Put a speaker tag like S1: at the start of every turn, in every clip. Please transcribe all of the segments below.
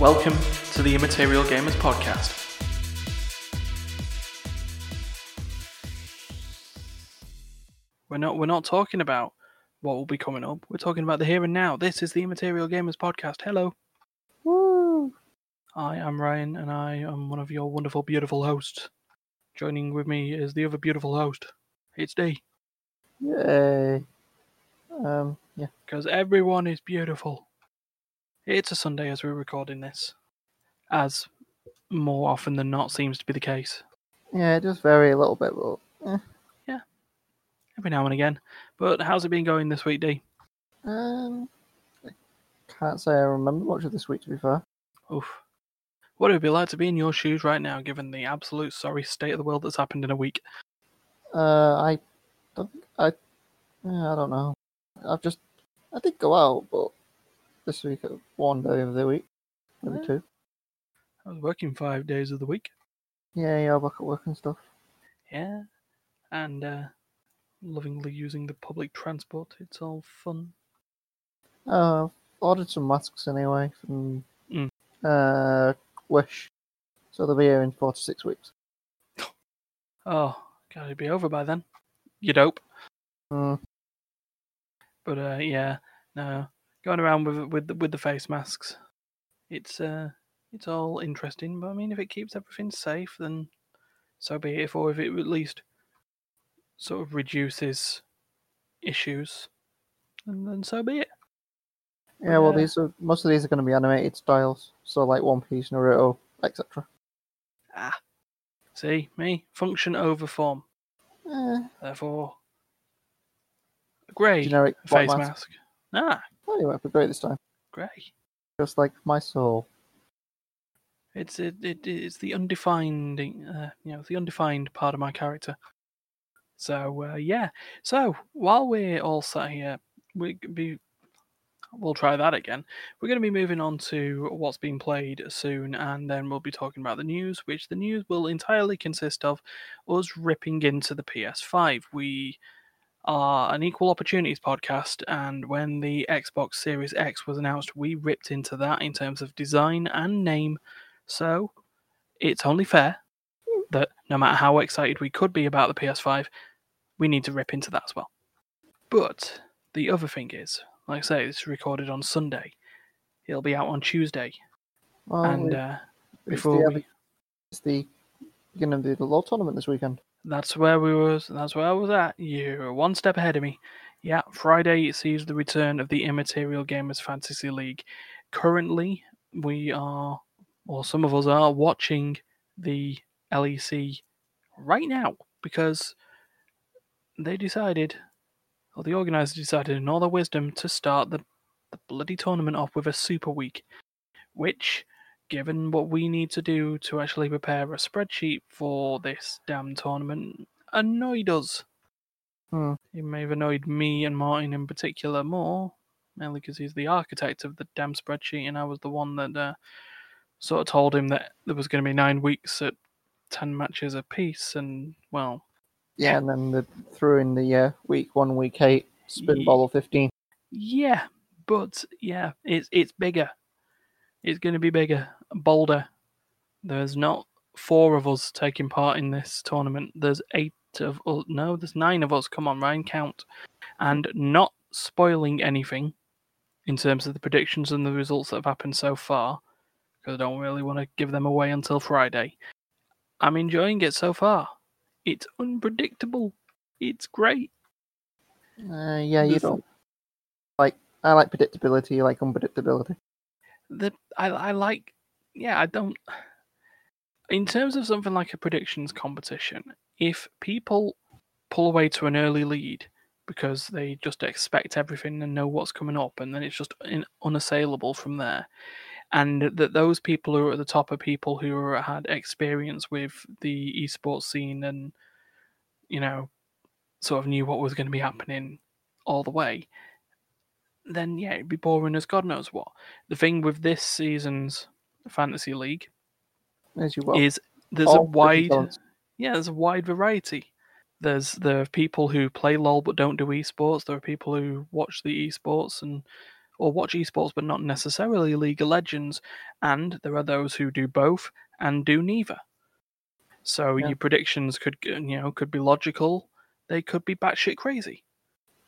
S1: Welcome to the Immaterial Gamers Podcast. We're not we're not talking about what will be coming up. We're talking about the here and now. This is the Immaterial Gamers Podcast. Hello.
S2: Woo!
S1: I am Ryan and I am one of your wonderful, beautiful hosts. Joining with me is the other beautiful host. It's D.
S2: Yay! Um, yeah.
S1: Because everyone is beautiful. It's a Sunday as we're recording this. As more often than not seems to be the case.
S2: Yeah, it does vary a little bit, but eh.
S1: Every now and again. But how's it been going this week, D?
S2: um, I can't say I remember much of this week to be fair.
S1: Oof. What it would be like to be in your shoes right now, given the absolute sorry state of the world that's happened in a week?
S2: Uh, I don't, I, yeah, I don't know. I've just, I did go out, but this week uh, one day of the week, maybe
S1: Yeah.
S2: two.
S1: I was working five days of the week.
S2: Yeah, yeah, back at work and stuff.
S1: Yeah. And uh, lovingly using the public transport. It's all fun.
S2: Uh, I've ordered some masks anyway from
S1: Mm.
S2: uh Wish, so they'll be here in four to six weeks.
S1: Oh, God, it'd be over by then. You dope.
S2: Mm.
S1: But uh, yeah, no, going around with with the, with the face masks, it's uh, it's all interesting. But I mean, if it keeps everything safe, then so be it. Or if it at least sort of reduces issues, and then so be it.
S2: Yeah, well,
S1: Yeah.
S2: these are most of these are going to be animated styles, so like One Piece, Naruto, etc.
S1: Ah, see me function over form.
S2: Eh,
S1: Therefore, grey
S2: generic
S1: face
S2: mask.
S1: mask. Ah,
S2: Oh, you might be great this time,
S1: grey.
S2: just like my soul.
S1: It's it, it it's the undefined uh, you know the undefined part of my character. So uh, yeah. So while we're all sat here, we be we'll try that again. We're going to be moving on to what's being played soon, and then we'll be talking about the news, which the news will entirely consist of us ripping into the PS5. We are an equal opportunities podcast, and when the Xbox Series X was announced, we ripped into that in terms of design and name. So it's only fair that no matter how excited we could be about the PS5, we need to rip into that as well. But the other thing is, like I say, it's recorded on Sunday. It'll be out on Tuesday,
S2: Well,
S1: and uh,
S2: it's the,
S1: we,
S2: it's the beginning of the LoL tournament this weekend.
S1: That's where we was. That's where I was at. You're one step ahead of me. Yeah, Friday sees the return of the Immaterial Gamers Fantasy League. Currently, we are, or some of us are, watching the LEC right now because they decided, or the organisers decided, in all their wisdom, to start the, the bloody tournament off with a Super Week, which, given what we need to do to actually prepare a spreadsheet for this damn tournament, annoyed us.
S2: Hmm.
S1: It may have annoyed me and Martin in particular more, mainly because he's the architect of the damn spreadsheet, and I was the one that uh, sort of told him that there was going to be nine weeks at ten matches apiece, and well,
S2: Yeah, and then they threw in the uh, week one, week eight spin ball of fifteen.
S1: yeah, but yeah, it's it's bigger. It's going to be bigger, bolder. There's not four of us taking part in this tournament. There's eight of us. No, there's nine of us. Come on, Ryan, count. And not spoiling anything in terms of the predictions and the results that have happened so far, because I don't really want to give them away until Friday. I'm enjoying it so far. It's unpredictable. It's great.
S2: Uh, yeah, you don't like. I like predictability. You like unpredictability.
S1: the I I like yeah I don't in terms of something like a predictions competition if people pull away to an early lead because they just expect everything and know what's coming up and then it's just unassailable from there and that those people who are at the top are people who are, had experience with the esports scene and you know sort of knew what was going to be happening all the way then yeah, it'd be boring as God knows what. The thing with this season's fantasy league
S2: As you will.
S1: is there's a
S2: all different
S1: wide yeah, there's a wide variety. There's there are people who play LOL but don't do esports. There are people who watch the esports and or watch esports but not necessarily League of Legends, and there are those who do both and do neither. So
S2: Yeah.
S1: your predictions could you know could be logical, they could be batshit crazy.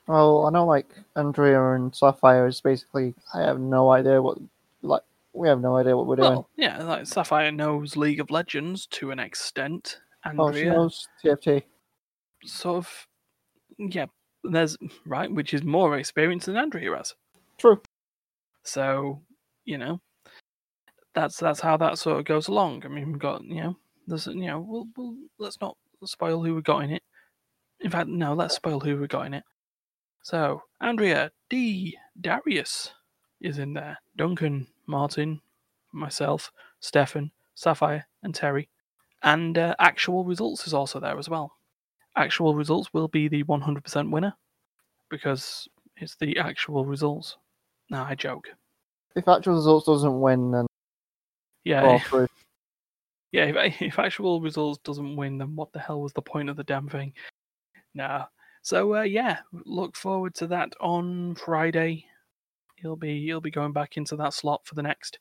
S2: Well, I know like Andrea and Sapphire is basically. I have no idea what. Like, we have no idea what we're doing.
S1: Well, yeah, like Sapphire knows League of Legends to an extent.
S2: oh, she
S1: Andrea
S2: knows TFT.
S1: sort of yeah, there's right, which is more experience than Andrea has.
S2: True.
S1: So, you know, that's that's how that sort of goes along. I mean, we've got you know, there's you know, we'll, we'll let's not spoil who we got in it. In fact, no, let's spoil who we got in it. So, Andrea, D, Darius is in there. Duncan, Martin, myself, Stefan, Sapphire, and Terry. And uh, actual results is also there as well. Actual results will be the 100% winner because it's the actual results. No, I joke.
S2: If actual results doesn't win, then
S1: Yeah, yeah. If, if actual results doesn't win, then what the hell was the point of the damn thing? Nah. So uh, yeah, look forward to that on Friday. He'll be he'll be going back into that slot for the next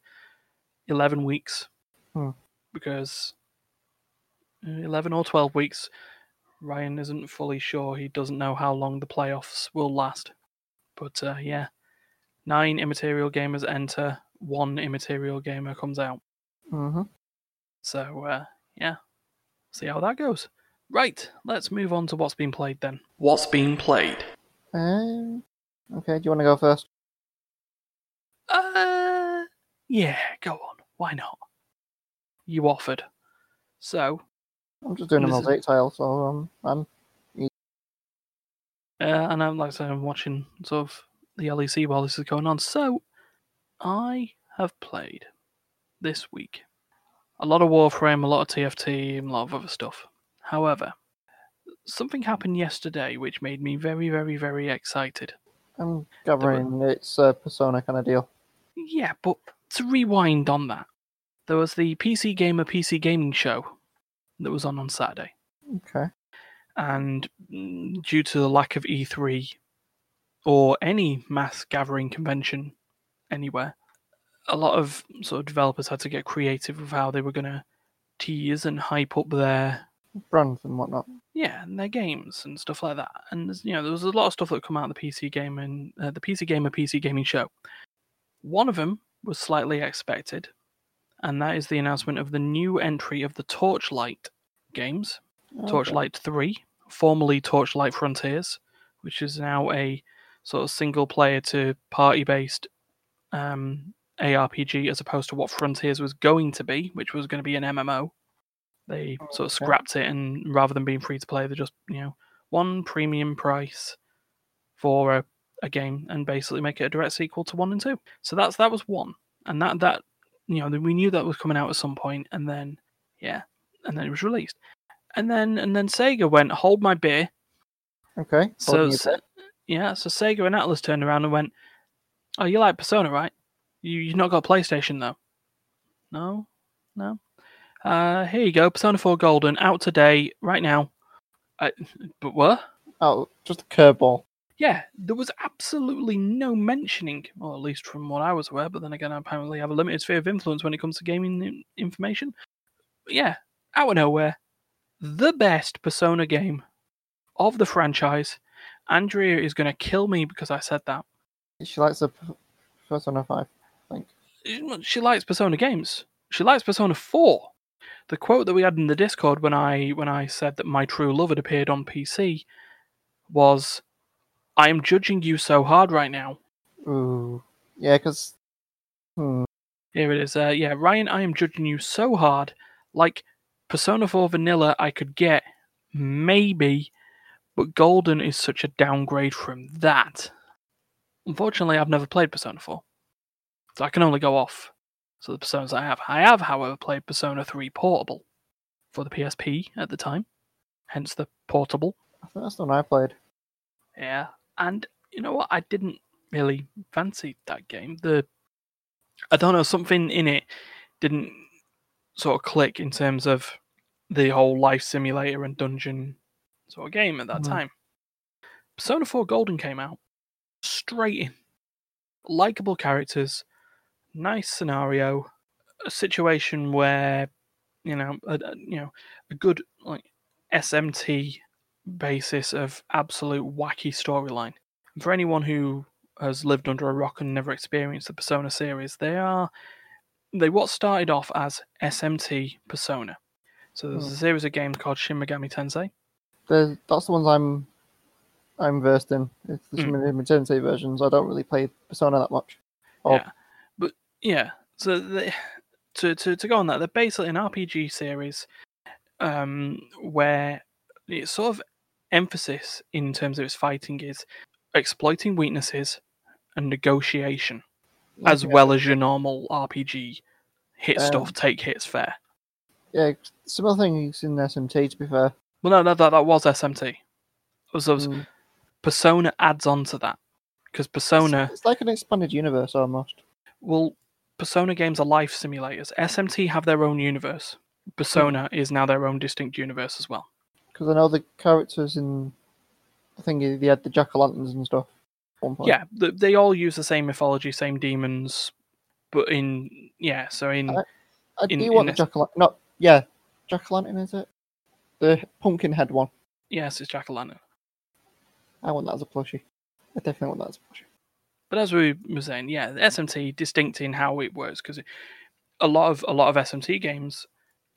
S1: eleven weeks
S2: Hmm.
S1: because uh, eleven or twelve weeks. Ryan isn't fully sure. He doesn't know how long the playoffs will last. But uh, yeah, nine immaterial gamers enter. One immaterial gamer comes out.
S2: hmm
S1: So uh, yeah, see how that goes. Right, let's move on to what's been played then. What's been played?
S2: Um, okay, do you want to go first?
S1: Uh, yeah, go on. Why not? You offered. So,
S2: I'm just doing a mosaic tile, so um, I'm
S1: uh, and I'm like I said, I'm watching sort of the LEC while this is going on. So, I have played this week a lot of Warframe, a lot of TFT, and a lot of other stuff. However, something happened yesterday which made me very, very, very excited.
S2: I'm gathering it's a persona kind of deal.
S1: Yeah, but to rewind on that, there was the PC Gamer PC Gaming Show that was on on Saturday,
S2: Okay.
S1: and mm, due to the lack of E3 or any mass gathering convention anywhere, a lot of sort of developers had to get creative with how they were going to tease and hype up their
S2: Brands and whatnot.
S1: yeah, and their games and stuff like that. And you know, there was a lot of stuff that come out of the PC game and uh, the PC Gamer PC Gaming Show. One of them was slightly expected, and that is the announcement of the new entry of the Torchlight games,
S2: Okay.
S1: Torchlight Three, formerly Torchlight Frontiers, which is now a sort of single player to party based um, ARPG as opposed to what Frontiers was going to be, which was going to be an MMO. They sort of scrapped it, and rather than being free to play, they just you know one premium price for a, a game and basically make it a direct sequel to one and two. So that's that was one, and that that you know we knew that was coming out at some point, and then yeah, and then it was released, and then and then Sega went hold my beer.
S2: Okay.
S1: So
S2: holding your
S1: s-
S2: breath.
S1: yeah, so Sega and Atlus turned around and went, "Oh, you like Persona, right? You you've not got a PlayStation though. No, no. Uh, here you go, Persona 4 Golden, out today, right now. I, but what?
S2: Oh, just a curveball.
S1: Yeah, there was absolutely no mentioning, or at least from what I was aware. But then again, I apparently have a limited sphere of influence when it comes to gaming information. But yeah, out of nowhere, the best Persona game of the franchise. Andrea is going to kill me because I said that.
S2: She likes the Persona 5, I think.
S1: She- likes Persona games. She likes Persona 4. The quote that we had in the Discord when I when I said that my true love had appeared on PC was, "I am judging you so hard right now."
S2: Ooh. Yeah, because. Hmm.
S1: Here it is. Uh, yeah, Ryan, I am judging you so hard. Like Persona 4 Vanilla, I could get maybe, but Golden is such a downgrade from that. Unfortunately, I've never played Persona 4, so I can only go off. So the personas I have. I have, however, played Persona 3 Portable for the PSP at the time, hence the portable.
S2: I think that's the one I played.
S1: Yeah, and you know what? I didn't really fancy that game. The I don't know something in it didn't sort of click in terms of the whole life simulator and dungeon sort of game at that
S2: Mhm.
S1: time. Persona 4 Golden came out straight in. likable characters, nice scenario, a situation where you know, a, a, you know, a good like SMT basis of absolute wacky storyline. For anyone who has lived under a rock and never experienced the Persona series, they are they what started off as SMT Persona. So there's
S2: Hmm.
S1: a series of games called Shin Megami Tensei.
S2: The, that's the ones I'm I'm versed in. It's the
S1: Shin
S2: Megami Tensei versions. I don't really play Persona that much. Or-
S1: Yeah, but yeah. So they, to to to go on that, they're basically an RPG series, um, where its sort of emphasis in terms of its fighting is exploiting weaknesses and negotiation, as well as your normal RPG hit
S2: Um,
S1: stuff, take hits fair.
S2: Yeah, similar things in SMT. To be fair,
S1: Well, no, that that, that was SMT. So
S2: Mm.
S1: Persona adds on to that because Persona.
S2: It's, it's like an expanded universe almost.
S1: Well, Persona games are life simulators. SMT have their own universe. Persona is now their own distinct universe as well.
S2: Because I know the characters in. I think they had the jack o' lanterns and stuff. at one point.
S1: Yeah, th- they all use the same mythology, same demons, but in yeah, so in
S2: I- I
S1: in-
S2: do want the jack o' lantern. No, yeah, jack o' lantern is it? The pumpkin head one.
S1: yes, it's Jack o' Lantern.
S2: I want that as a plushie. I definitely want that as a plushie.
S1: But as we were saying, yeah, the SMT distinct in how it works because a lot of a lot of SMT games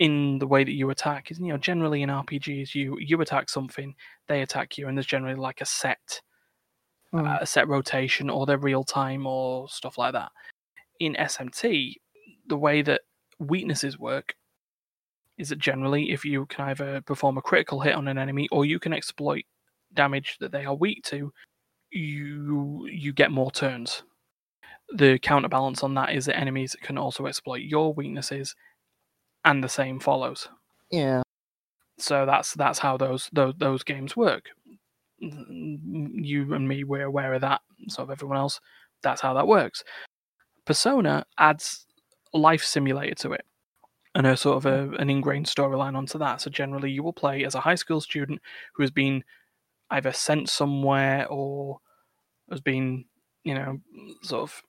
S1: in the way that you attack is you know generally in RPGs you you attack something, they attack you, and there's generally like a set
S2: Mm.
S1: uh, a set rotation or they're real time or stuff like that. In SMT, the way that weaknesses work is that generally if you can either perform a critical hit on an enemy or you can exploit damage that they are weak to, you you get more turns. The counterbalance on that is that enemies can also exploit your weaknesses and the same follows.
S2: Yeah,
S1: So that's that's how those those, those games work. You and me we're aware of that. So of everyone else, that's how that works. Persona adds life simulator to it, and a sort of a, an ingrained storyline onto that. So generally, you will play as a high school student who has been either sent somewhere or has been, you know, sort of,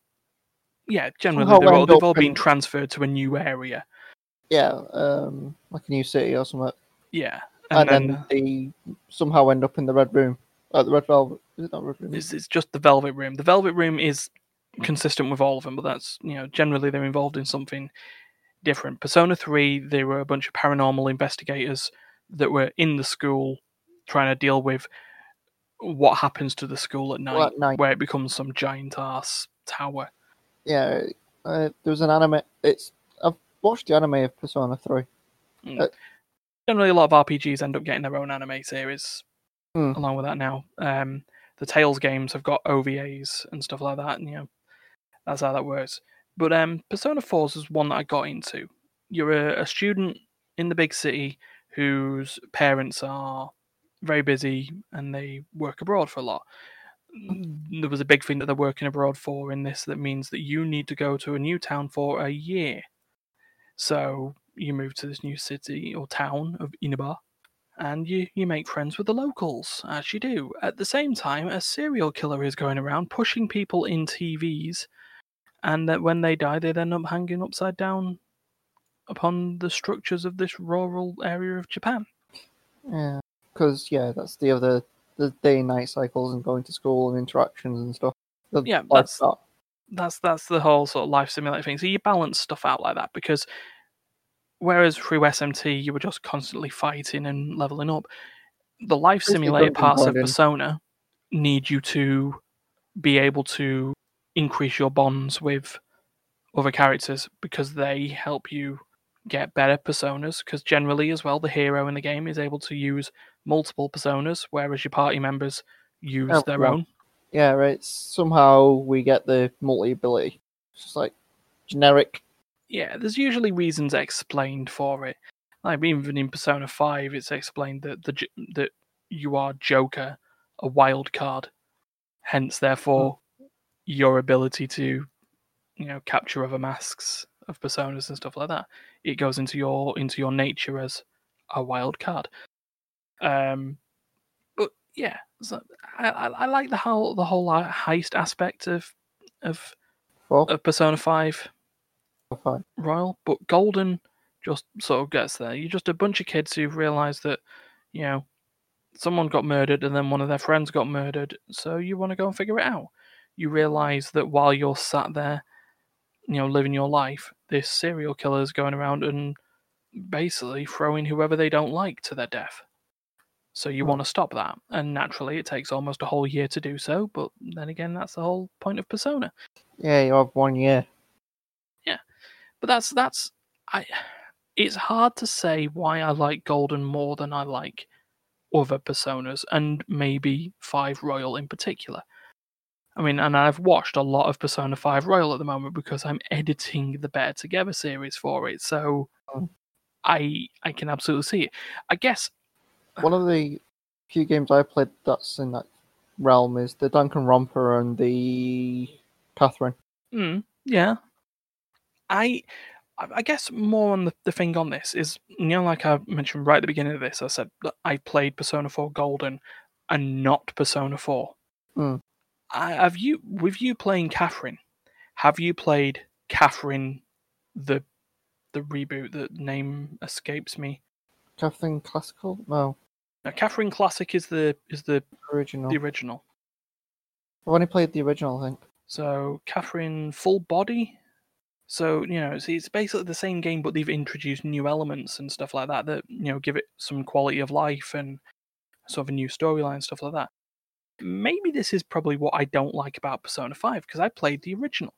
S1: yeah. Generally, they've all, they've all been transferred to a new area.
S2: Yeah, um, like a new city or something.
S1: Yeah,
S2: And,
S1: and, then.
S2: then they somehow end up in the red room. Uh, the red velvet. Is it not red room?
S1: It's, it's just the Velvet Room. The Velvet Room is consistent with all of them, but that's you know generally they're involved in something different. Persona Three, they were a bunch of paranormal investigators that were in the school trying to deal with what happens to the school at night,
S2: Well, at night.
S1: where it becomes some giant ass tower.
S2: Yeah, uh, there was an anime. It's watched the anime of Persona Three.
S1: Generally, a lot of RPGs end up getting their own anime series
S2: Hmm.
S1: along with that now. Um, the Tales games have got OVAs and stuff like that, and you know that's how that works. But um, Persona 4 is one that I got into. You're a, a student in the big city whose parents are very busy and they work abroad for a lot. There was a big thing that they're working abroad for in this that means that you need to go to a new town for a year. So you move to this new city or town of Inaba and you, you make friends with the locals, as you do. At the same time, a serial killer is going around pushing people in TVs, and that when they die, they end up hanging upside down upon the structures of this rural area of Japan.
S2: Yeah, because yeah, that's the other the day and night cycles and going to school and interactions and stuff. The
S1: Yeah, that's-
S2: that.
S1: That's that's the whole sort of life simulator thing. So you balance stuff out like that because whereas through SMT you were just constantly fighting and leveling up, the life simulator parts of. Persona need you to be able to increase your bonds with other characters because they help you get better personas. Because generally, as well, the hero in the game is able to use multiple personas, whereas your party members use
S2: Oh,
S1: their
S2: well.
S1: own.
S2: Yeah, right. Somehow we get the multi ability. It's just like generic.
S1: Yeah, there's usually reasons explained for it. Like even in Persona Five, it's explained that the that you are Joker, a wild card, hence therefore your ability to, you know, capture other masks of personas and stuff like that. It goes into your into your nature as a wild card. Um, yeah, so I, I I like the whole the whole heist aspect of of
S2: Four,
S1: of Persona Five
S2: five.
S1: Royal, but Golden just sort of gets there. You're just a bunch of kids who've realised that, you know, someone got murdered and then one of their friends got murdered, so you want to go and figure it out. You realise that while you're sat there, you know, living your life, this serial killer is going around and basically throwing whoever they don't like to their death. So you want to stop that, and naturally, it takes almost a whole year to do so. But then again, that's the whole point of Persona.
S2: Yeah, you have one year. Yeah.
S1: But that's that's I. It's hard to say why I like Golden more than I like other Personas, and maybe Five Royal in particular. I mean, and I've watched a lot of Persona Five Royal at the moment because I'm editing the Better Together series for it. So
S2: Oh.
S1: I I can absolutely see it. I guess
S2: One of the few games I've played that's in that realm is the Danganronpa and the Catherine.
S1: Mm, yeah. I I guess more on the, the thing on this is you know like I mentioned right at the beginning of this, I said that I played Persona 4 Golden and not Persona 4.
S2: Mm.
S1: I, have you with you playing Catherine, have you played Catherine the the reboot that name escapes me?
S2: Catherine Classical? No,
S1: Now, Catherine Classic is the is the,
S2: original.
S1: the original.
S2: I've only played the original, I think.
S1: So Catherine Full Body. So you know, it's, it's basically the same game, but they've introduced new elements and stuff like that that you know give it some quality of life and sort of a new storyline stuff like that. Maybe this is probably what I don't like about Persona Five because I played the original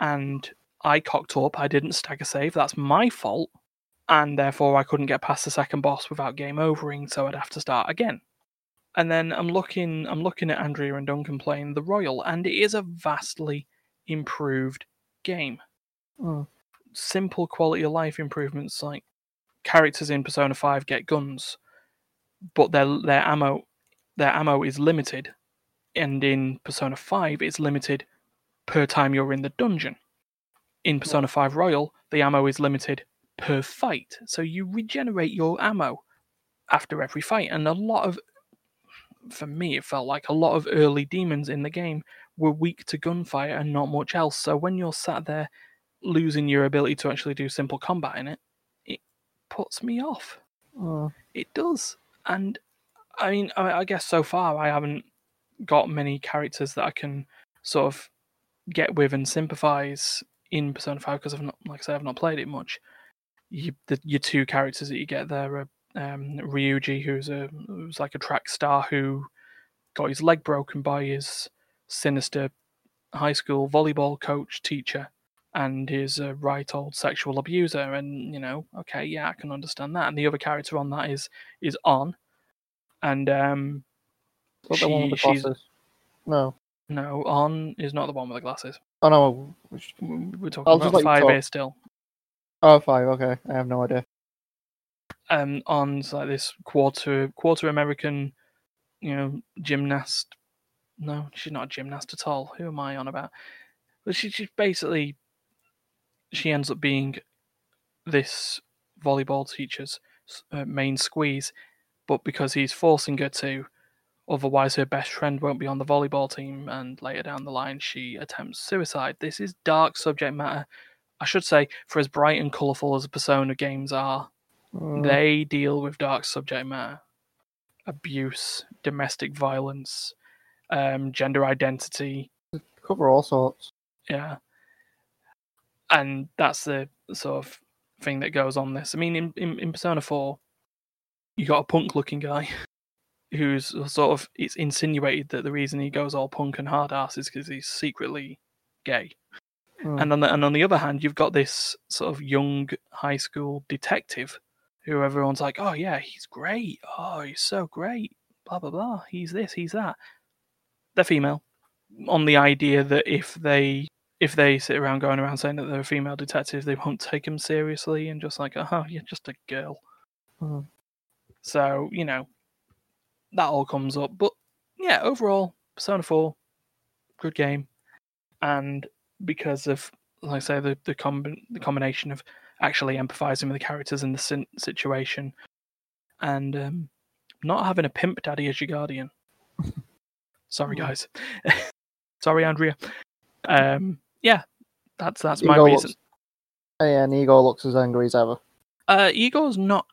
S1: and I cocked up. I didn't stagger save. That's my fault, and therefore I couldn't get past the second boss without game overing. So I'd have to start again. And then I'm looking, I'm looking at Andrea and Duncan playing the Royal, and it is a vastly improved game.
S2: Mm.
S1: Simple quality of life improvements, like characters in Persona Five get guns, but their their ammo their ammo is limited, and in Persona Five it's limited per time you're in the dungeon. In Persona Five Royal, the ammo is limited per fight, so you regenerate your ammo after every fight, and a lot of for me, it felt like a lot of early demons in the game were weak to gunfire and not much else. So when you're sat there losing your ability to actually do simple combat in it, it puts me off.
S2: Mm.
S1: It does. And I mean, I, I guess so far I haven't got many characters that I can sort of get with and sympathize in Persona 5 because I've not, like I said, I've not played it much. You, the, your two characters that you get there are um, Ryuji, who's a who's like a track star who got his leg broken by his sinister high school volleyball coach teacher, and is a right old sexual abuser. And you know, okay, yeah, I can understand that. And the other character on that is is Ann, and um,
S2: Is the one with the glasses? No.
S1: no, Ann is not the one with the glasses.
S2: Oh no.
S1: We're talking
S2: I'll
S1: about five. A still.
S2: Oh, five. Okay, I have no idea.
S1: um, Ann's like this quarter quarter American, you know, gymnast. No, she's not a gymnast at all. Who am I on about? But she, she's basically she ends up being this volleyball teacher's uh, main squeeze, but because he's forcing her to, otherwise her best friend won't be on the volleyball team, and later down the line she attempts suicide. This is dark subject matter. I should say, for as bright and colourful as the Persona games are,
S2: Mm.
S1: they deal with dark subject matter abuse domestic violence um, gender identity
S2: cover all sorts.
S1: yeah and that's the sort of thing that goes on this i mean in, in, in persona 4 you got a punk looking guy who's sort of it's insinuated that the reason he goes all punk and hard ass is because he's secretly gay
S2: Mm.
S1: and on the and on the other hand, you've got this sort of young high school detective who everyone's like, "Oh yeah, he's great. Oh, he's so great." Blah blah blah. He's this. He's that. They're female, on the idea that if they if they sit around going around saying that they're a female detective, they won't take them seriously and just like, "Oh, you're just a girl."
S2: Mhm.
S1: So you know, that all comes up. But yeah, overall, Persona Four, good game, and because of like I say the the, com- the combination of actually empathizing with the characters in the sin- situation and um, not having a pimp daddy as your guardian. Sorry,
S2: Hmm.
S1: guys. Sorry, Andrea. Um, yeah, that's that's my
S2: Igor
S1: reason.
S2: looks- yeah, and Igor looks as angry as ever.
S1: Uh, Igor's not.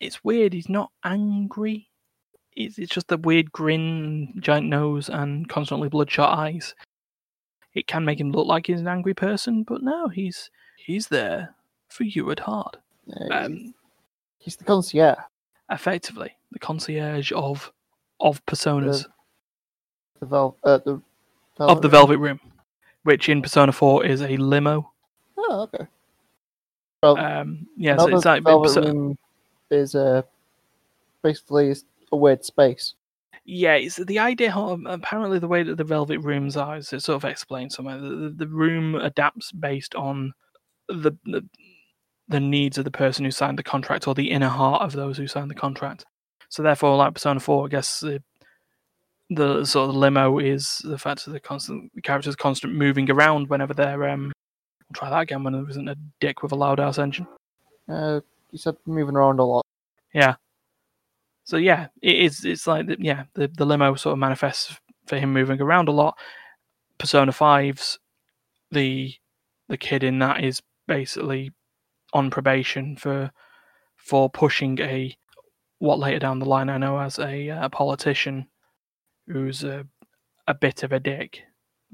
S1: It's weird. He's not angry. It's, it's just a weird grin, giant nose, and constantly bloodshot eyes. It can make him look like he's an angry person, but no, he's he's there for you at heart.
S2: Yeah,
S1: Um,
S2: he's the concierge.
S1: effectively, the concierge of of personas
S2: The vel- uh, the
S1: of the Velvet Room, which in Persona Four is a limo.
S2: Oh, okay. Well,
S1: Um, yeah, so it's like
S2: Velvet
S1: Perso-
S2: Room is uh, basically a weird space.
S1: Yeah, it's the idea. Apparently, the way that the Velvet Rooms are is it sort of explained somewhere. The, the, the room adapts based on the, the the needs of the person who signed the contract or the inner heart of those who signed the contract. So therefore, like Persona Four, I guess the, the sort of limo is the fact that the constant the characters constant moving around whenever they're um. I'll try that again when there isn't a dick with a loud ass engine.
S2: Uh, you said moving around a lot.
S1: Yeah. So yeah, it is. It's like the, yeah, the the limo sort of manifests for him moving around a lot. Persona 5's the the kid in that is basically on probation for for pushing a what later down the line I know as a, uh, politician who's a a bit of a dick,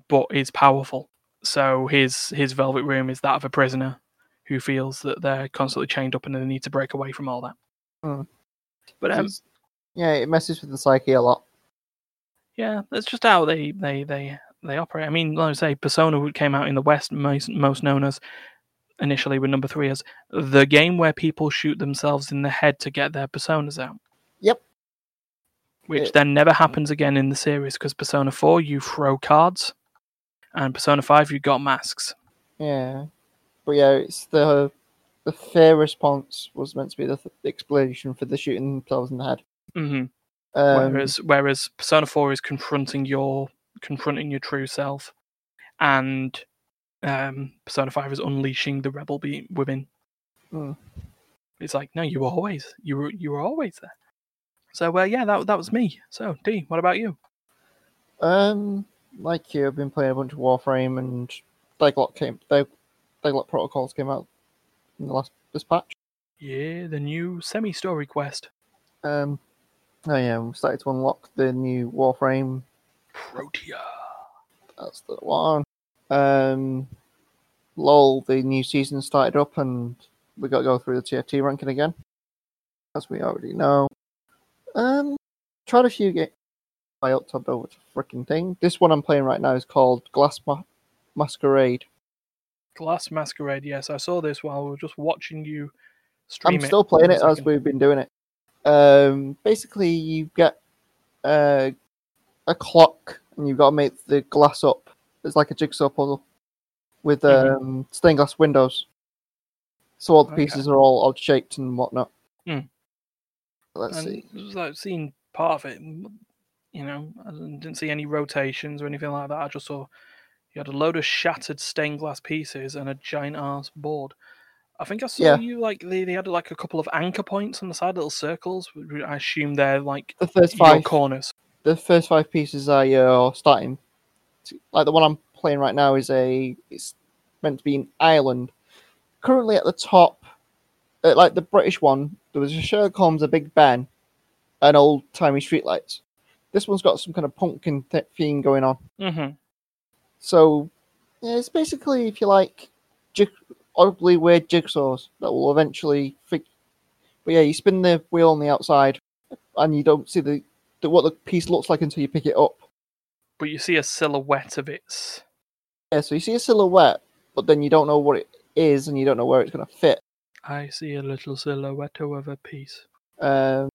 S1: but is powerful. So his his velvet room is that of a prisoner who feels that they're constantly chained up and they need to break away from all that.
S2: Hmm.
S1: But um,
S2: yeah, it messes with the psyche a lot.
S1: Yeah, that's just how they they they they operate. I mean, like I say, Persona came out in the West, most most known as initially with number three as the game where people shoot themselves in the head to get their personas out.
S2: Yep.
S1: Which
S2: It-
S1: then never happens again in the series because Persona Four you throw cards, and Persona Five you got masks.
S2: Yeah, but yeah, it's the the fair response was meant to be the, th- explanation for the shooting themselves in the head.
S1: hmm
S2: Um,
S1: whereas whereas Persona Four is confronting your confronting your true self, and um, Persona Five is unleashing the rebel be- within.
S2: Hmm.
S1: It's like no, you were always you were you were always there. So uh, yeah, that that was me. So D, what about you?
S2: um, like you, I've been playing a bunch of Warframe and Deadlock came. Deadlock Protocols came out in the last this patch.
S1: Yeah, the new semi-story quest.
S2: Um, oh yeah, we started to unlock the new Warframe.
S1: Protea.
S2: That's the one. Um, LOL, the new season started up and we got to go through the TFT ranking again, as we already know. Um, tried a few games. I uptabbed over to freaking thing. This one I'm playing right now is called Glass Ma- Masquerade.
S1: Glass Masquerade. Yes, I saw this while we were just watching you stream
S2: I'm
S1: it
S2: still playing it as we've been doing it. Um, basically, you get uh, a clock and you've got to make the glass up. It's like a jigsaw puzzle with
S1: Mhm.
S2: um, stained glass windows. So all the
S1: Okay.
S2: pieces are all odd shaped and whatnot.
S1: Hmm.
S2: Let's
S1: and
S2: see.
S1: it was like seeing part of it. You know, I didn't see any rotations or anything like that. I just saw you had a load of shattered stained glass pieces and a giant ass board. I think I saw
S2: Yeah.
S1: you like they, they had like a couple of anchor points on the side, little circles. I assume they're like
S2: The first five,
S1: corners.
S2: the first five pieces are your starting. Like the one I'm playing right now is a. It's meant to be an island. Currently at the top, uh, like the British one, there was a Sherlock Holmes, a Big Ben, and old timey streetlights. This one's got some kind of pumpkin th- theme going on.
S1: hmm
S2: So yeah, it's basically, if you like, jig- oddly weird jigsaws that will eventually fit. But yeah, you spin the wheel on the outside, and you don't see the, the what the piece looks like until you pick it up.
S1: But you see a silhouette of its.
S2: Yeah, so you see a silhouette, but then you don't know what it is, and you don't know where it's going to fit.
S1: I see a little silhouette of a piece.
S2: Um,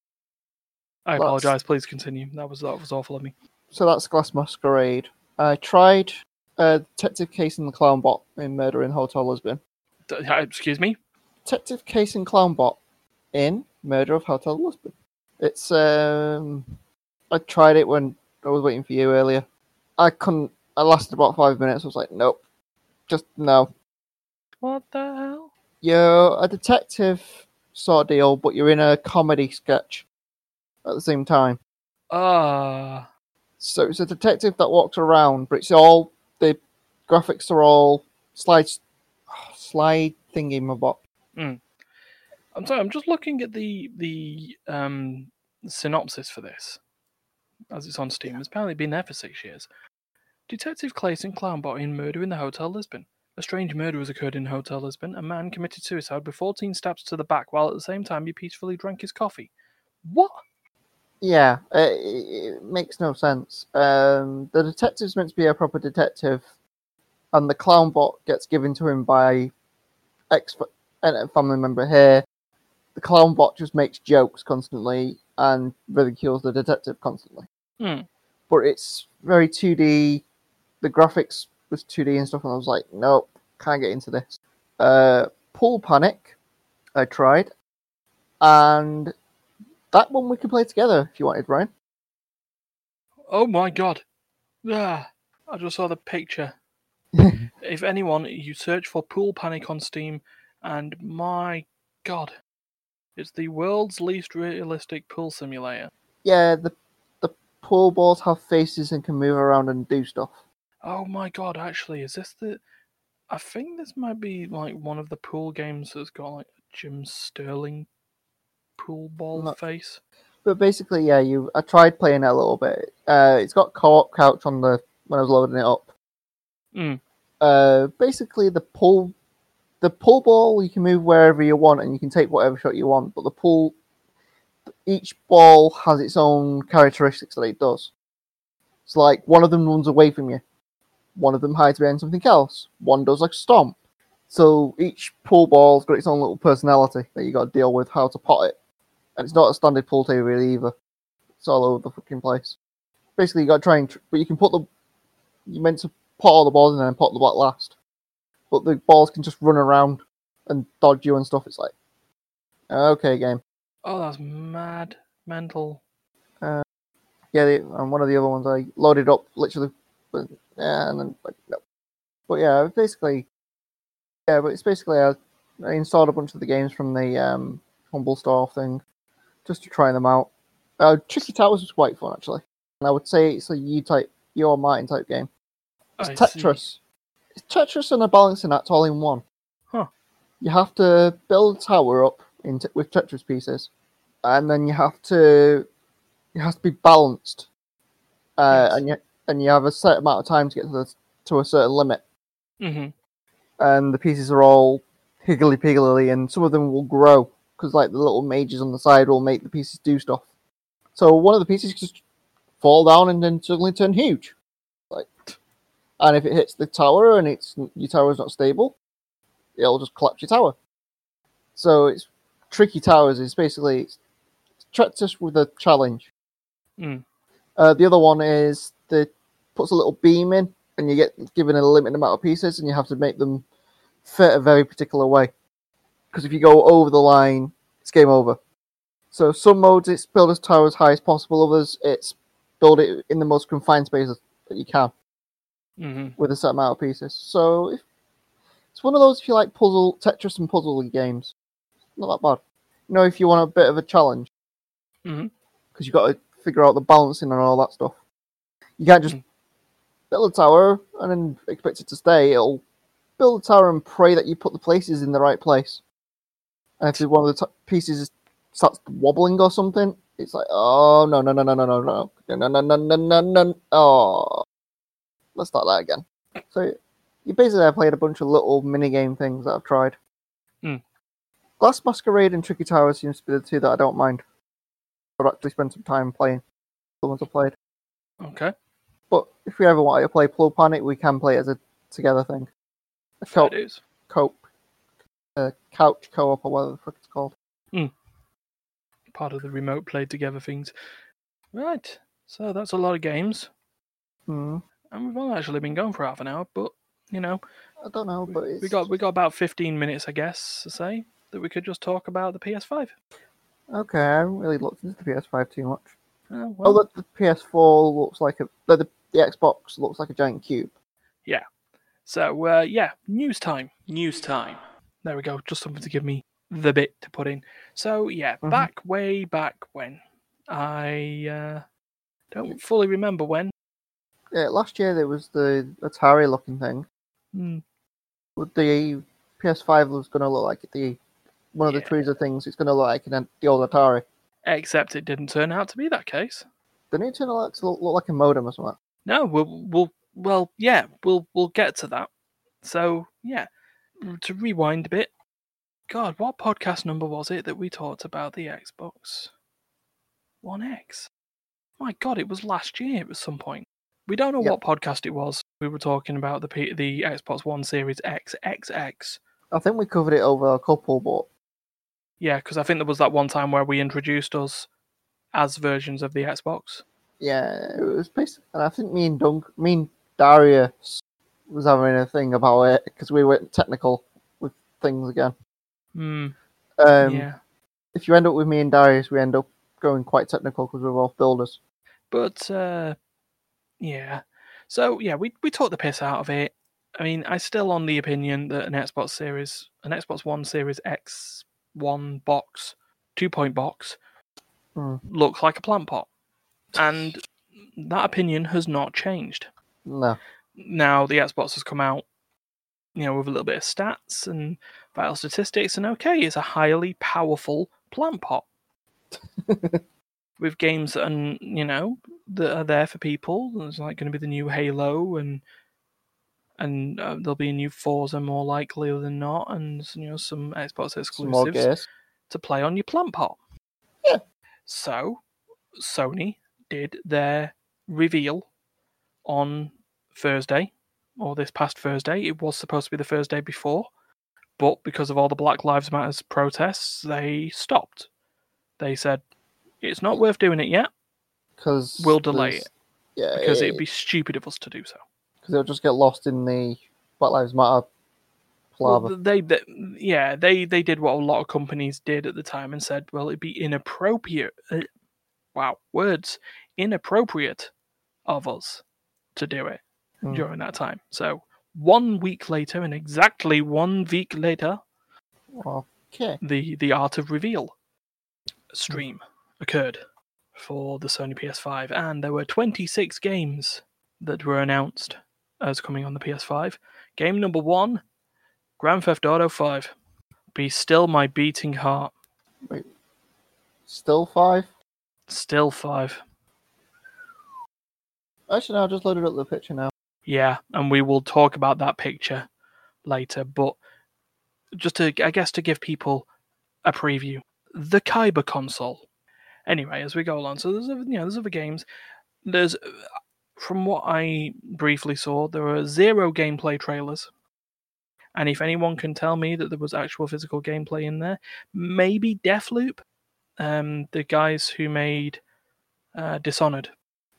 S1: I apologize. Please continue. That was that was awful of me.
S2: so that's Glass Masquerade. I tried uh, Detective Case and the Clown Bot in Murder in Hotel Lisbon.
S1: D- uh, Excuse me.
S2: Detective Case and Clown Bot in Murder of Hotel Lisbon. It's um, I tried it when I was waiting for you earlier. I couldn't. I lasted about five minutes. I was like, nope, just no.
S1: What the hell?
S2: You're a detective sort of deal, but you're in a comedy sketch at the same time.
S1: Ah.
S2: So it's a detective that walks around, but it's all the graphics are all slide slide thingy my bot.
S1: I'm sorry, I'm just looking at the the um, synopsis for this, as it's on Steam. It's apparently been there for six years. Detective Clayton Clownbot in Murder in the Hotel Lisbon. A strange murder has occurred in Hotel Lisbon. A man committed suicide with 14 stabs to the back, while at the same time he peacefully drank his coffee. What?
S2: Yeah, it, it makes no sense. Um, the detective's meant to be a proper detective, and the clown bot gets given to him by ex a family member here. The clown bot just makes jokes constantly and ridicules the detective constantly.
S1: Hmm.
S2: But it's very 2D. The graphics was 2D and stuff, and I was like, nope, can't get into this. Uh, Pool Panic, I tried, and that one we could play together if you wanted, Ryan.
S1: Oh my god. Ah, I just saw the picture. if anyone, you search for Pool Panic on Steam, and my god, it's the world's least realistic pool simulator.
S2: Yeah, the the pool balls have faces and can move around and do stuff.
S1: Oh my god, actually, is this the. I think this might be like one of the pool games that's got like Jim Sterling pool ball
S2: No.
S1: face.
S2: But basically, yeah, you. I tried playing it a little bit. Uh, it's got co-op couch on the when I was loading it up.
S1: Mm.
S2: Uh, basically the pool, the pool ball you can move wherever you want and you can take whatever shot you want. But the pool, each ball has its own characteristics that it does. It's like one of them runs away from you, one of them hides behind something else, one does like stomp. So each pool ball's got its own little personality that you got to deal with how to pot it. And it's not a standard pool table really either. It's all over the fucking place. Basically, you got to try and, tr- but you can put the, you meant to pot all the balls in and then pot the black last. But the balls can just run around and dodge you and stuff. It's like, okay, game.
S1: Oh, that's mad. Mental.
S2: Yeah, the, and one of the other ones I loaded up literally, but, yeah, and then like no. But yeah, basically, yeah, but it's basically I, I installed a bunch of the games from the um, Humble Store thing just to try them out. Uh, Tricky Towers was quite fun actually, and I would say it's a you type, you or Martin type game. It's
S1: I see.
S2: Tetris. It's Tetris and a balancing act all in one.
S1: Huh.
S2: You have to build a tower up in t- with Tetris pieces, and then you have to it has to be balanced, uh,
S1: Yes.
S2: and you and you have a set amount of time to get to the to a certain limit,
S1: hmm
S2: and the pieces are all higgly piggly, and some of them will grow because like the little mages on the side will make the pieces do stuff. So one of the pieces just fall down and then suddenly turn huge, like, and if it hits the tower and it's your tower is not stable, it'll just collapse your tower. So it's tricky towers. is basically it's Tetris with a challenge.
S1: Mm.
S2: Uh, the other one is the puts a little beam in, and you get given a limited amount of pieces, and you have to make them fit a very particular way. Because if you go over the line, it's game over. So some modes it's build a tower as high as possible. Others it's build it in the most confined spaces that you can
S1: hmm
S2: with a set amount of pieces. So if, it's one of those if you like puzzle Tetris and puzzle games, not that bad. You know, if you want a bit of a challenge, because you've got to figure out the balancing and all that stuff. You can't just
S1: Mm.
S2: build a tower and then expect it to stay. It'll build a tower and pray that you put the places in the right place. And if one of the t- pieces starts wobbling or something, it's like, oh no no no no no no no no no no no no no no oh. Let's start that again. So you basically have played a bunch of little mini game things that I've tried.
S1: Hmm.
S2: Glass Masquerade and Tricky Tower seems to be the two that I don't mind. I've actually spent some time playing. The ones I've played.
S1: Okay.
S2: But if we ever want to play Pool Panic, we can play it as a together thing. A co- cope, uh, couch co-op or whatever the fuck it's called.
S1: Part of the remote play together things. Right. So that's a lot of games.
S2: Hmm.
S1: And we've only actually been going for half an hour, but you know,
S2: I don't know, but it's
S1: we got we got about fifteen minutes, I guess, to say that we could just talk about the PS5.
S2: okay. I haven't really looked into the PS5 too much.
S1: Oh,
S2: Oh,
S1: well,
S2: look, the PS4 looks like a the, the Xbox looks like a giant cube. Yeah.
S1: So uh, yeah, news time. News time. There we go. Just something to give me the bit to put in. So yeah,
S2: Mhm.
S1: back way back when, I uh, don't fully remember when.
S2: Yeah, last year there was the Atari looking thing.
S1: Hmm.
S2: The PS5 was going to look like the one of the
S1: Yeah.
S2: trees of things. It's going to look like an, the old Atari.
S1: Except it didn't turn out to be that case.
S2: The new turn looks look, look like a modem or something.
S1: No, we'll, we'll well, yeah, we'll we'll get to that. So yeah, to rewind a bit. God, what podcast number was it that we talked about the Xbox One X? My God, it was last year at some point. We don't know
S2: Yep.
S1: what podcast it was. We were talking about the P- the Xbox One Series X XX.
S2: I think we covered it over a couple, but
S1: Yeah, because I think there was that one time where we introduced us as versions of the Xbox.
S2: yeah, it was basically. And I think me and Dunk, me and Darius was having a thing about it because we went technical with things again.
S1: Hmm.
S2: Um,
S1: yeah.
S2: If you end up with me and Darius, we end up going quite technical because we're both builders.
S1: But uh, yeah, so yeah, we we took the piss out of it. I mean, I still on the opinion that an Xbox Series, an Xbox One Series X one box, two point box,
S2: Hmm.
S1: looks like a plant pot, and that opinion has not changed.
S2: No,
S1: Now the Xbox has come out, you know, with a little bit of stats and vital statistics, and okay, it's a highly powerful plant pot with games that are, you know, that are there for people. There's like going to be the new Halo, and and uh, there'll be a new Forza more likely than not, and you know some Xbox exclusives
S2: gears.
S1: to play on your plant pot.
S2: Yeah.
S1: So, Sony did their reveal on Thursday, or this past Thursday. It was supposed to be the Thursday before, but because of all the Black Lives Matters protests, they stopped. They said it's not worth doing it yet
S2: Because
S1: We'll delay it,
S2: Yeah,
S1: because it'd be stupid of us to do so.
S2: because it'll just get lost in the Black Lives Matter
S1: Well, they, they, yeah, they they did what a lot of companies did at the time and said, well, it'd be inappropriate. Uh, wow, words inappropriate of us to do it
S2: Hmm.
S1: during that time. So one week later, and exactly one week later,
S2: okay.
S1: the the art of reveal stream occurred for the Sony PS5, and there were 26 games that were announced as coming on the PS5. Game number one, Grand Theft Auto 5. Be still my beating heart.
S2: Wait, still five.
S1: Still five.
S2: Actually, no, I just loaded up the picture now.
S1: Yeah, and we will talk about that picture later. But just to, I guess, to give people a preview, the Kaiba console. Anyway, as we go along, so there's other- you know there's other games. There's, from what I briefly saw, there were zero gameplay trailers. And if anyone can tell me that there was actual physical gameplay in there, maybe Deathloop, um, the guys who made uh, Dishonored,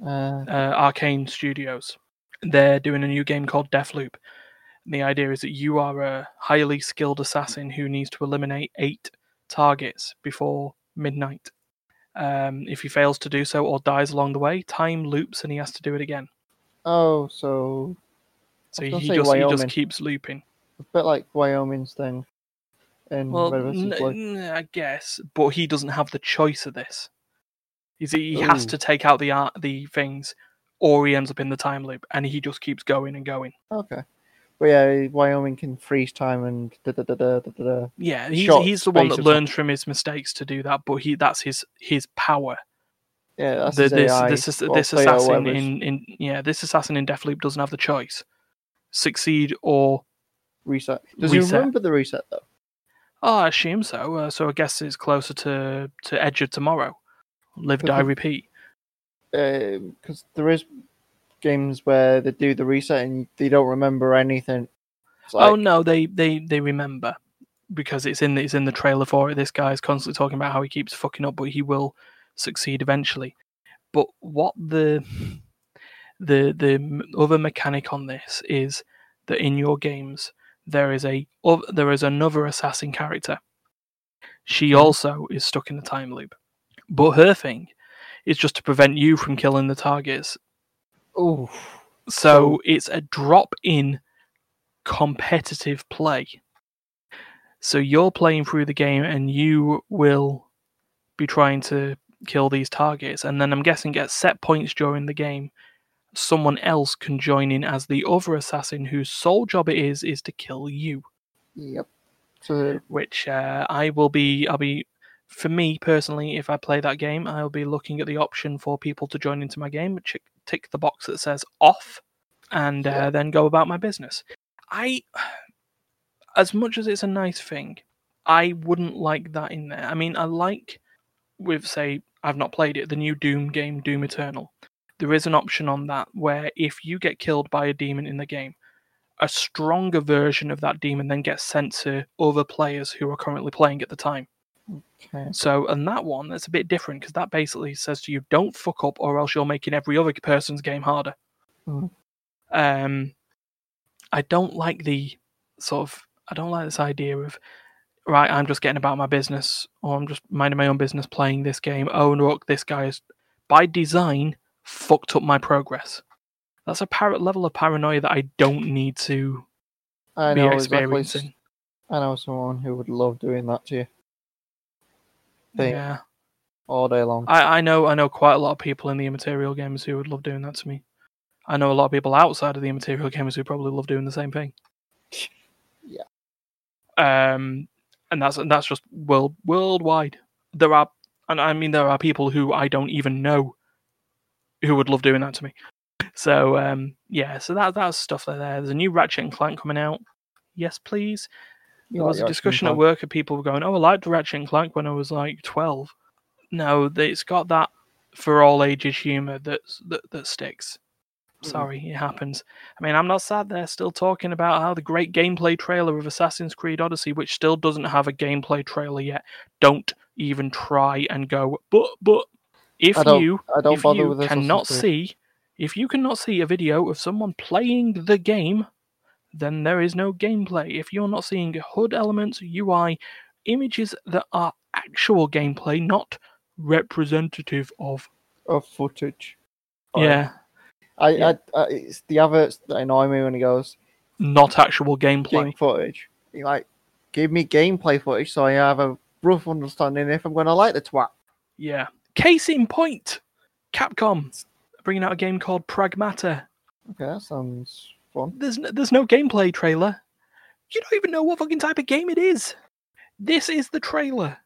S2: Uh,
S1: uh, Arkane Studios. They're doing a new game called Deathloop. And the idea is that you are a highly skilled assassin who needs to eliminate eight targets before midnight. Um, if he fails to do so or dies along the way, time loops and he has to do it again.
S2: oh, so
S1: So he just, he just keeps looping.
S2: a bit like Wyoming's thing in
S1: Well, n- n- I guess, but he doesn't have the choice of this. He's, he has to take out the art, the things, or he ends up in the time loop, and he just keeps going and going.
S2: Okay. Yeah, Wyoming can freeze time and da da da da da da.
S1: Yeah, he's he's the one that learns from his mistakes to do that, but he that's his his power.
S2: Yeah, that's
S1: The,
S2: his
S1: this
S2: AI,
S1: this is-
S2: or
S1: this
S2: player,
S1: assassin
S2: whatever
S1: in, in yeah this assassin in Deathloop doesn't have the choice, succeed or
S2: reset. Does he
S1: reset.
S2: remember the reset though?
S1: oh, I assume so. Uh, so I guess it's closer to to Edge of Tomorrow, live die repeat.
S2: Because there is games where they do the reset and they don't remember anything. It's
S1: oh no, they they they remember because it's in it's in the trailer for it. This guy is constantly talking about how he keeps fucking up, but he will succeed eventually. But what the the the other mechanic on this is that in your games there is a there is another assassin character. She
S2: Mhm.
S1: also is stuck in the time loop, but her thing is just to prevent you from killing the targets
S2: Ooh,
S1: so
S2: So-
S1: it's a drop in competitive play. So you're playing through the game and you will be trying to kill these targets. And then I'm guessing get set points during the game someone else can join in as the other assassin whose sole job it is is to kill you.
S2: Yep. So
S1: Which uh, I will be. I'll be. For me personally, if I play that game, I'll be looking at the option for people to join into my game, ch- tick the box that says off, and uh,
S2: Yeah.
S1: then go about my business. I, as much as it's a nice thing, I wouldn't like that in there. I mean, I like with say I've not played it, the new Doom game, Doom Eternal. There is an option on that where if you get killed by a demon in the game, a stronger version of that demon then gets sent to other players who are currently playing at the time.
S2: Okay.
S1: So, and that one, that's a bit different because that basically says to you, don't fuck up or else you're making every other person's game harder.
S2: Mhm.
S1: Um, I don't like the sort of, I don't like this idea of, right, I'm just getting about my business or I'm just minding my own business playing this game. Oh, and look, this guy is, by design, fucked up my progress. That's a par- level of paranoia that I don't need to
S2: I
S1: be
S2: know exactly. I know someone who would love doing that to you thing.
S1: Yeah.
S2: all day long.
S1: I, I know I know quite a lot of people in the immaterial games who would love doing that to me. I know a lot of people outside of the immaterial games who probably love doing the same thing.
S2: Yeah.
S1: Um, and that's and that's just world worldwide. There are, and I mean there are people who I don't even know who would love doing that to me. So um, yeah, so that that's stuff there. There's a new Ratchet and Clank coming out. Yes, please. There
S2: Like
S1: was a discussion at work of people going, "Oh, I liked Ratchet and Clank when I was like 12." No, it's got that for all ages humor that's that that sticks.
S2: Mm.
S1: Sorry, it happens. I mean, I'm not sad they're still talking about how the great gameplay trailer of Assassin's Creed Odyssey, which still doesn't have a gameplay trailer yet, don't even try and go. But but if
S2: I
S1: you
S2: I don't
S1: if
S2: bother
S1: you cannot see if you cannot see a video of someone playing the game, then there is no gameplay. If you're not seeing HUD elements, UI, images that are actual gameplay, not representative of.
S2: of footage.
S1: Yeah,
S2: I,
S1: yeah.
S2: I, I, it's the adverts that annoy me when he goes
S1: not actual gameplay.
S2: game footage. You like, give me gameplay footage so I have a rough understanding if I'm going to like the twat.
S1: Yeah. Case in point, Capcom bringing out a game called Pragmata.
S2: Okay, that sounds fun.
S1: There's no, there's no gameplay trailer. You don't even know what fucking type of game it is. This is the trailer.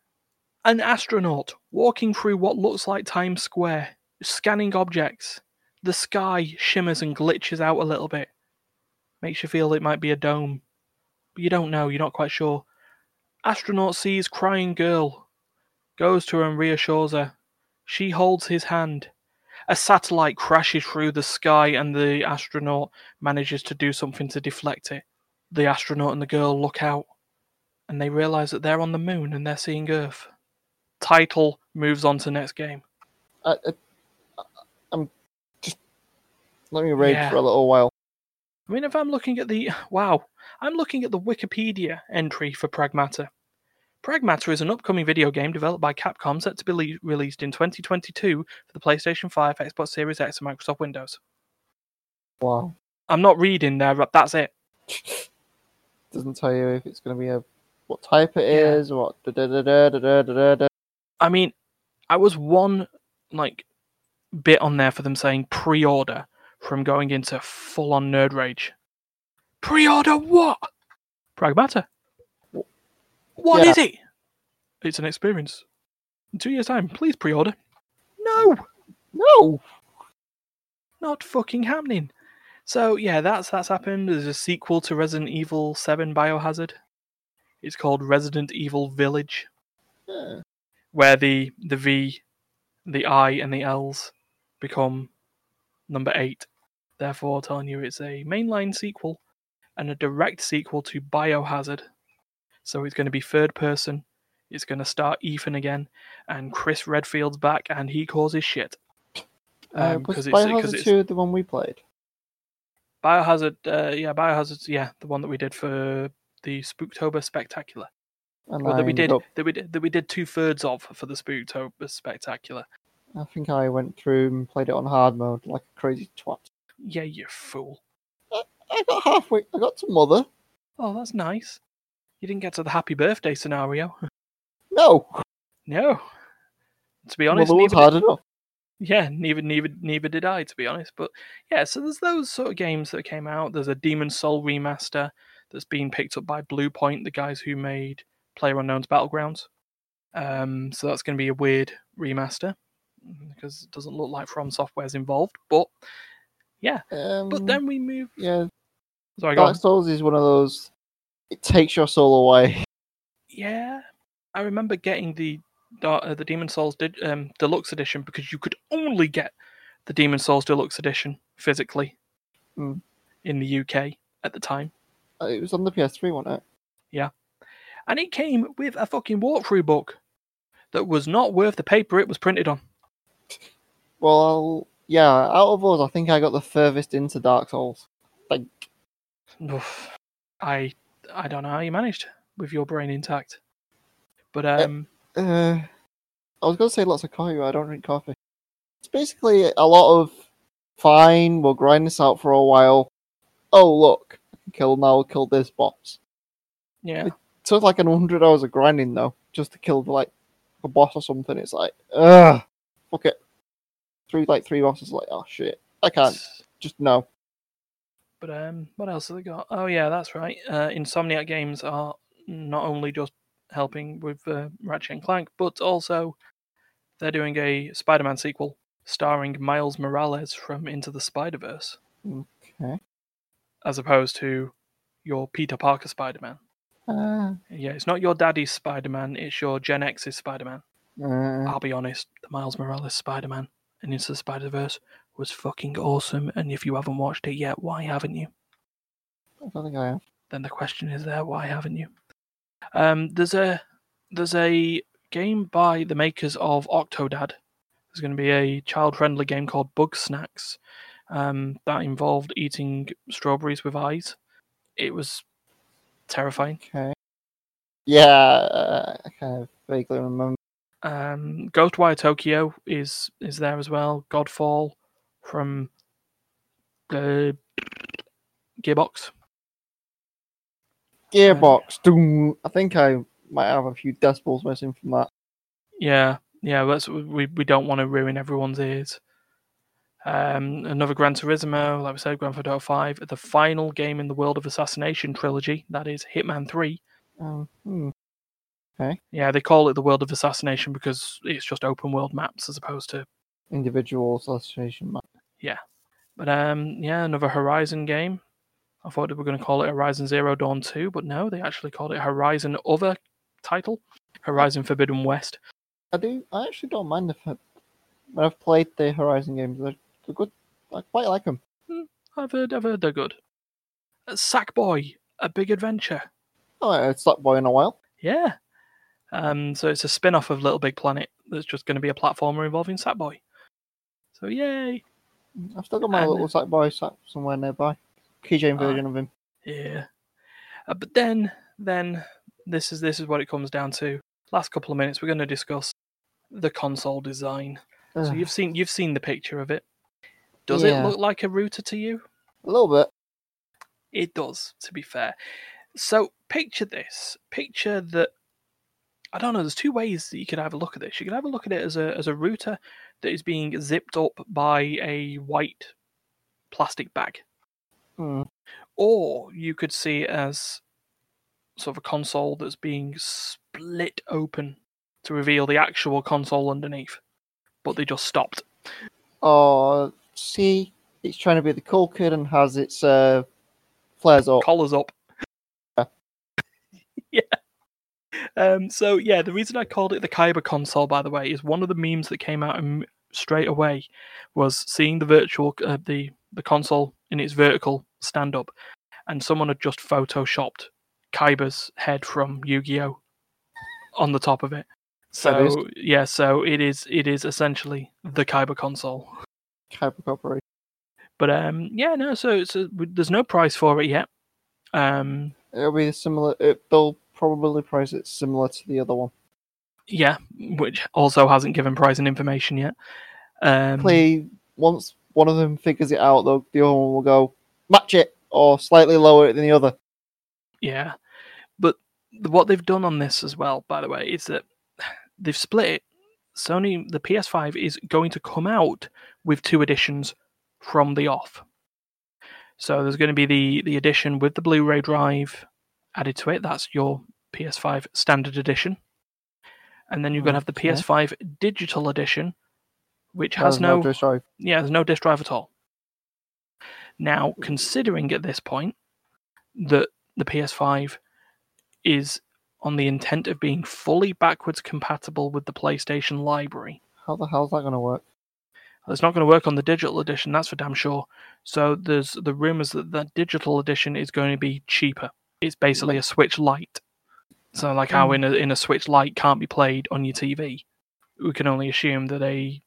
S1: An astronaut walking through what looks like Times Square, scanning objects. The sky shimmers and glitches out a little bit. Makes you feel it might be a dome. But you don't know, you're not quite sure. Astronaut sees crying girl. Goes to her and reassures her. She holds his hand. A satellite crashes through the sky and the astronaut manages to do something to deflect it. The astronaut and the girl look out and they realize that they're on the moon and they're seeing Earth. Title moves on to next game.
S2: I, I'm just let me rage
S1: Yeah.
S2: for a little while.
S1: I mean, if I'm looking at the wow, I'm looking at the Wikipedia entry for Pragmata. Pragmata is an upcoming video game developed by Capcom set to be le- released in 2022 for the PlayStation 5, Xbox Series X, and Microsoft Windows.
S2: Wow.
S1: I'm not reading there, that's it.
S2: Doesn't tell you if it's going to be a what type it
S1: yeah.
S2: is, what da, da, da,
S1: I mean, I was one like bit on there for them saying pre-order from going into full-on nerd rage. Pre-order what? Pragmata. What
S2: Yeah.
S1: is it? It's an experience. In two years' time, please pre-order. No,
S2: No,
S1: not fucking happening. So yeah, that's that's happened. There's a sequel to Resident Evil 7 Biohazard. It's called Resident Evil Village.
S2: Yeah.
S1: where the the V, the I, and the L's become number eight. Therefore, telling you it's a mainline sequel and a direct sequel to Biohazard. So it's going to be third person. It's going to start Ethan again, and Chris Redfield's back, and he causes shit.
S2: uh,
S1: Um,
S2: was
S1: 'cause it's- 'cause
S2: Biohazard
S1: it's-
S2: two the one we played?
S1: Biohazard, uh, yeah, Biohazard, yeah the one that we did for the Spooktober Spectacular.
S2: And
S1: Well, that we did
S2: up-
S1: that we did that we did two thirds of for the Spooktober Spectacular.
S2: I think I went through and played it on hard mode like a crazy twat.
S1: Yeah, you fool.
S2: I got halfway. I got to mother.
S1: Oh, that's nice. You didn't get to the happy birthday scenario.
S2: No,
S1: no. To be honest,
S2: was
S1: neither,
S2: hard enough.
S1: Yeah, neither neither neither did I, to be honest. But yeah, so there's those sort of games that came out. There's a Demon Soul remaster that's been picked up by Bluepoint, the guys who made Player Unknown's Battlegrounds. Um, so that's going to be a weird remaster because it doesn't look like From Software's involved. But yeah,
S2: Um,
S1: but then we move.
S2: yeah,
S1: Sorry.
S2: Dark Souls is one of those. It takes your soul away.
S1: Yeah, I remember getting the uh, the Demon Souls did, um, deluxe edition because you could only get the Demon Souls deluxe edition physically
S2: Hmm.
S1: in the UK at the time,
S2: Uh, It was on the PS3, wasn't it?
S1: Yeah, and it came with a fucking walkthrough book that was not worth the paper it was printed on.
S2: Well, yeah. Out of those, I think I got the furthest into Dark Souls. Like,
S1: Oof. I I don't know how you managed with your brain intact, but um,
S2: uh, I was going to say lots of coffee, but I don't drink coffee. It's basically a lot of fine. We'll grind this out for a while. Oh look, kill now. Kill this boss.
S1: yeah,
S2: took like an hundred hours of grinding though, just to kill like a boss or something. It's like, ugh, fuck it. Three like three bosses, like, oh shit, I can't. Just no.
S1: But um, what else have they got? Oh yeah, that's right. Uh, Insomniac Games are not only just helping with uh, Ratchet and Clank, but also they're doing a Spider-Man sequel starring Miles Morales from Into the Spider-Verse,
S2: Okay.
S1: as opposed to your Peter Parker Spider-Man.
S2: Uh,
S1: Yeah, it's not your daddy's Spider-Man; it's your Gen X's Spider-Man.
S2: uh,
S1: I'll be honest, the Miles Morales Spider-Man and Into the Spider-Verse was fucking awesome. And if you haven't watched it yet, why haven't you?
S2: I don't think I have.
S1: then the question is there why haven't you um there's a there's a game by the makers of octodad there's going to be a child friendly game called Bugsnax um that involved eating strawberries with eyes it was terrifying
S2: Okay. Yeah, uh, I kind of vaguely remember.
S1: um ghostwire tokyo is is there as well godfall from the gearbox
S2: Gearbox. I think I might have a few decibels missing from that.
S1: Yeah, yeah, that's we we don't want to ruin everyone's ears. Um, another Gran Turismo, like we said, Grand Theft Auto Five, the final game in the World of Assassination trilogy, that is Hitman Three.
S2: Um, hmm.
S1: Yeah, they call it the World of Assassination because it's just open world maps as opposed to.
S2: Individual association map.
S1: Yeah, but um, yeah, another Horizon game. I thought they were going to call it Horizon Zero Dawn Two, but no, they actually called it Horizon Other title, Horizon Forbidden West.
S2: I do. I actually don't mind the fact when I've played the Horizon games. They're, they're good. I quite like them.
S1: I've heard, I've heard they're good. Uh, Sackboy, a big adventure.
S2: Oh, it's that boy in a while.
S1: Yeah. Um, so it's a spin off of Little Big Planet that's just going to be a platformer involving Sackboy. So, yay.
S2: I've still got my
S1: And-
S2: little sack boy sat somewhere nearby. Keychain version of him.
S1: Yeah. Uh, but then, then this is this is what it comes down to. Last couple of minutes, we're going to discuss the console design. So you've seen you've seen the picture of it. Does
S2: Yeah.
S1: it look like a router to you?
S2: a little bit.
S1: It does, to be fair. So picture this. Picture that I don't know, there's two ways that you could have a look at this. You could have a look at it as a as a router that is being zipped up by a white plastic bag.
S2: Hmm.
S1: Or you could see it as sort of a console that's being split open to reveal the actual console underneath. But they just stopped.
S2: Oh, see, it's trying to be the cool kid and has its uh, flares up.
S1: collars up.
S2: Yeah.
S1: Um, so yeah, the reason I called it the Kaiba console, by the way, is one of the memes that came out straight away was seeing the virtual uh, the the console in its vertical stand up, and someone had just photoshopped Kaiba's head from Yu-Gi-Oh on the top of it. So yeah, so it is it is essentially the Kaiba console.
S2: Kaiba Corporation.
S1: But um, yeah, no, so it's a, there's no price for it yet. Um,
S2: It'll be similar. It, they'll probably price it similar to the other one.
S1: Yeah, which also hasn't given price and information yet. Um,
S2: Play once one of them figures it out, though, the other one will go match it or slightly lower it than the other.
S1: Yeah, but what they've done on this as well, by the way, is that they've split it Sony, the PS5 is going to come out with two editions from the off. So there's going to be the the edition with the Blu-ray drive added to it. That's your PS5 standard edition. And then you're going to have the PS5 digital edition, which
S2: Has
S1: has no
S2: disk drive.
S1: yeah, there's no disk drive at all. Now, considering at this point that the PS5 is on the intent of being fully backwards compatible with the PlayStation library,
S2: How the hell's that going to work?
S1: it's not going to work on the digital edition, that's for damn sure. So there's the rumors that the digital edition is going to be cheaper. It's basically a Switch Lite. So like how in a in a Switch Lite can't be played on your TV, we can only assume that a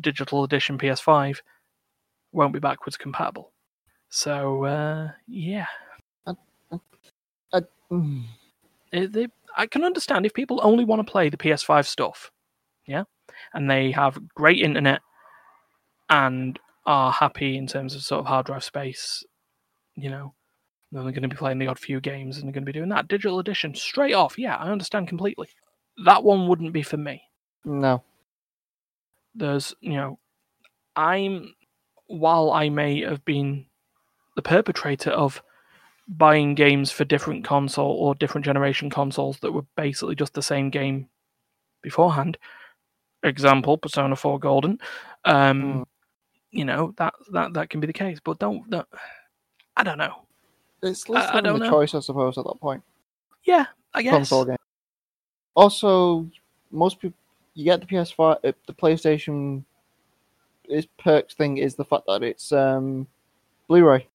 S1: digital edition PS5 won't be backwards compatible. So uh, yeah,
S2: Mm.
S1: It- they- I can understand if people only want to play the PS5 stuff, yeah, and they have great internet and are happy in terms of sort of hard drive space, you know, then they're going to be playing the odd few games and they're going to be doing that digital edition straight off. Yeah, I understand completely. That one wouldn't be for me.
S2: No.
S1: There's, you know, I'm while I may have been the perpetrator of buying games for different console or different generation consoles that were basically just the same game beforehand. Example: Persona 4 Golden. Um,
S2: Mm.
S1: You know that that that can be the case, but don't. don't I don't know.
S2: It's
S1: I-
S2: less
S1: I don't
S2: the
S1: know.
S2: choice, I suppose, at that point.
S1: Yeah, I guess.
S2: Console game. Also, most people, you get the PS5, uh, the PlayStation. Its perks thing is the fact that it's um, Blu-ray.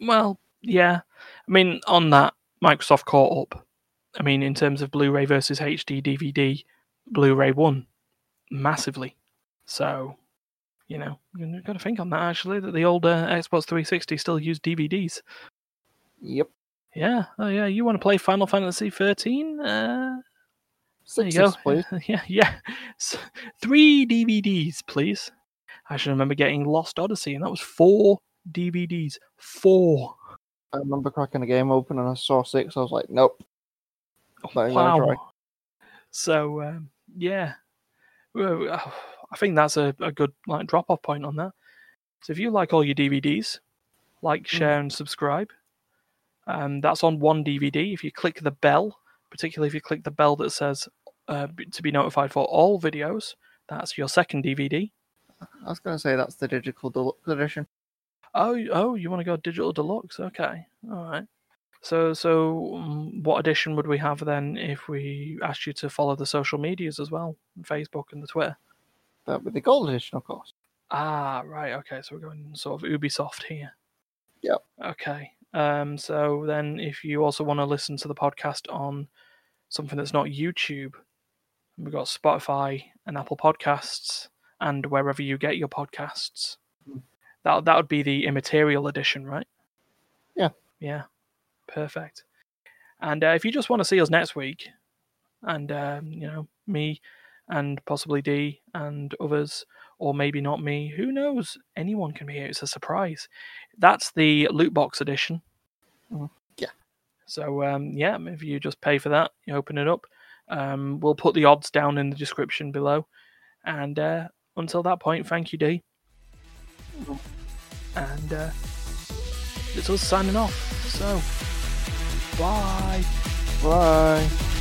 S1: Well, yeah. I mean, on that, Microsoft caught up. I mean, in terms of Blu-ray versus HD DVD, Blu-ray won massively. So, you know, you've got to think on that actually. That the older Xbox 360 still used DVDs.
S2: Yep.
S1: Yeah. Oh, yeah. You want to play Final Fantasy 13? Uh, there you
S2: Six,
S1: go.
S2: please.
S1: yeah, yeah. Three DVDs, please. I should remember getting Lost Odyssey, and that was four DVDs. Four.
S2: I remember cracking the game open and I saw six. I was like, nope.
S1: Wow. So um, yeah, uh, I think that's a, a good like drop off point on that. So if you like all your DVDs, like, share, and subscribe. Um, that's on one DVD. If you click the bell, particularly if you click the bell that says uh, to be notified for all videos, that's your second DVD.
S2: I was going to say that's the digital deluxe edition.
S1: Oh, oh, you want to go digital deluxe? Okay, all right. So, so um, what edition would we have then if we asked you to follow the social medias as well, Facebook and the Twitter?
S2: That with the gold edition, of course.
S1: Ah, right. Okay, so we're going sort of Ubisoft here.
S2: Yep.
S1: Okay. Um. So then, if you also want to listen to the podcast on something that's not YouTube, we've got Spotify and Apple Podcasts, and wherever you get your podcasts. That that would be the immaterial edition, right?
S2: Yeah.
S1: Yeah. Perfect. And uh, if you just want to see us next week, and um, you know me, and possibly D and others, or maybe not me. Who knows? Anyone can be here. It's a surprise. That's the loot box edition.
S2: Mhm. Yeah.
S1: So um, yeah, if you just pay for that, you open it up. Um, we'll put the odds down in the description below. And uh, until that point, thank you, D. And uh, it's us signing off. So, bye.
S2: Bye.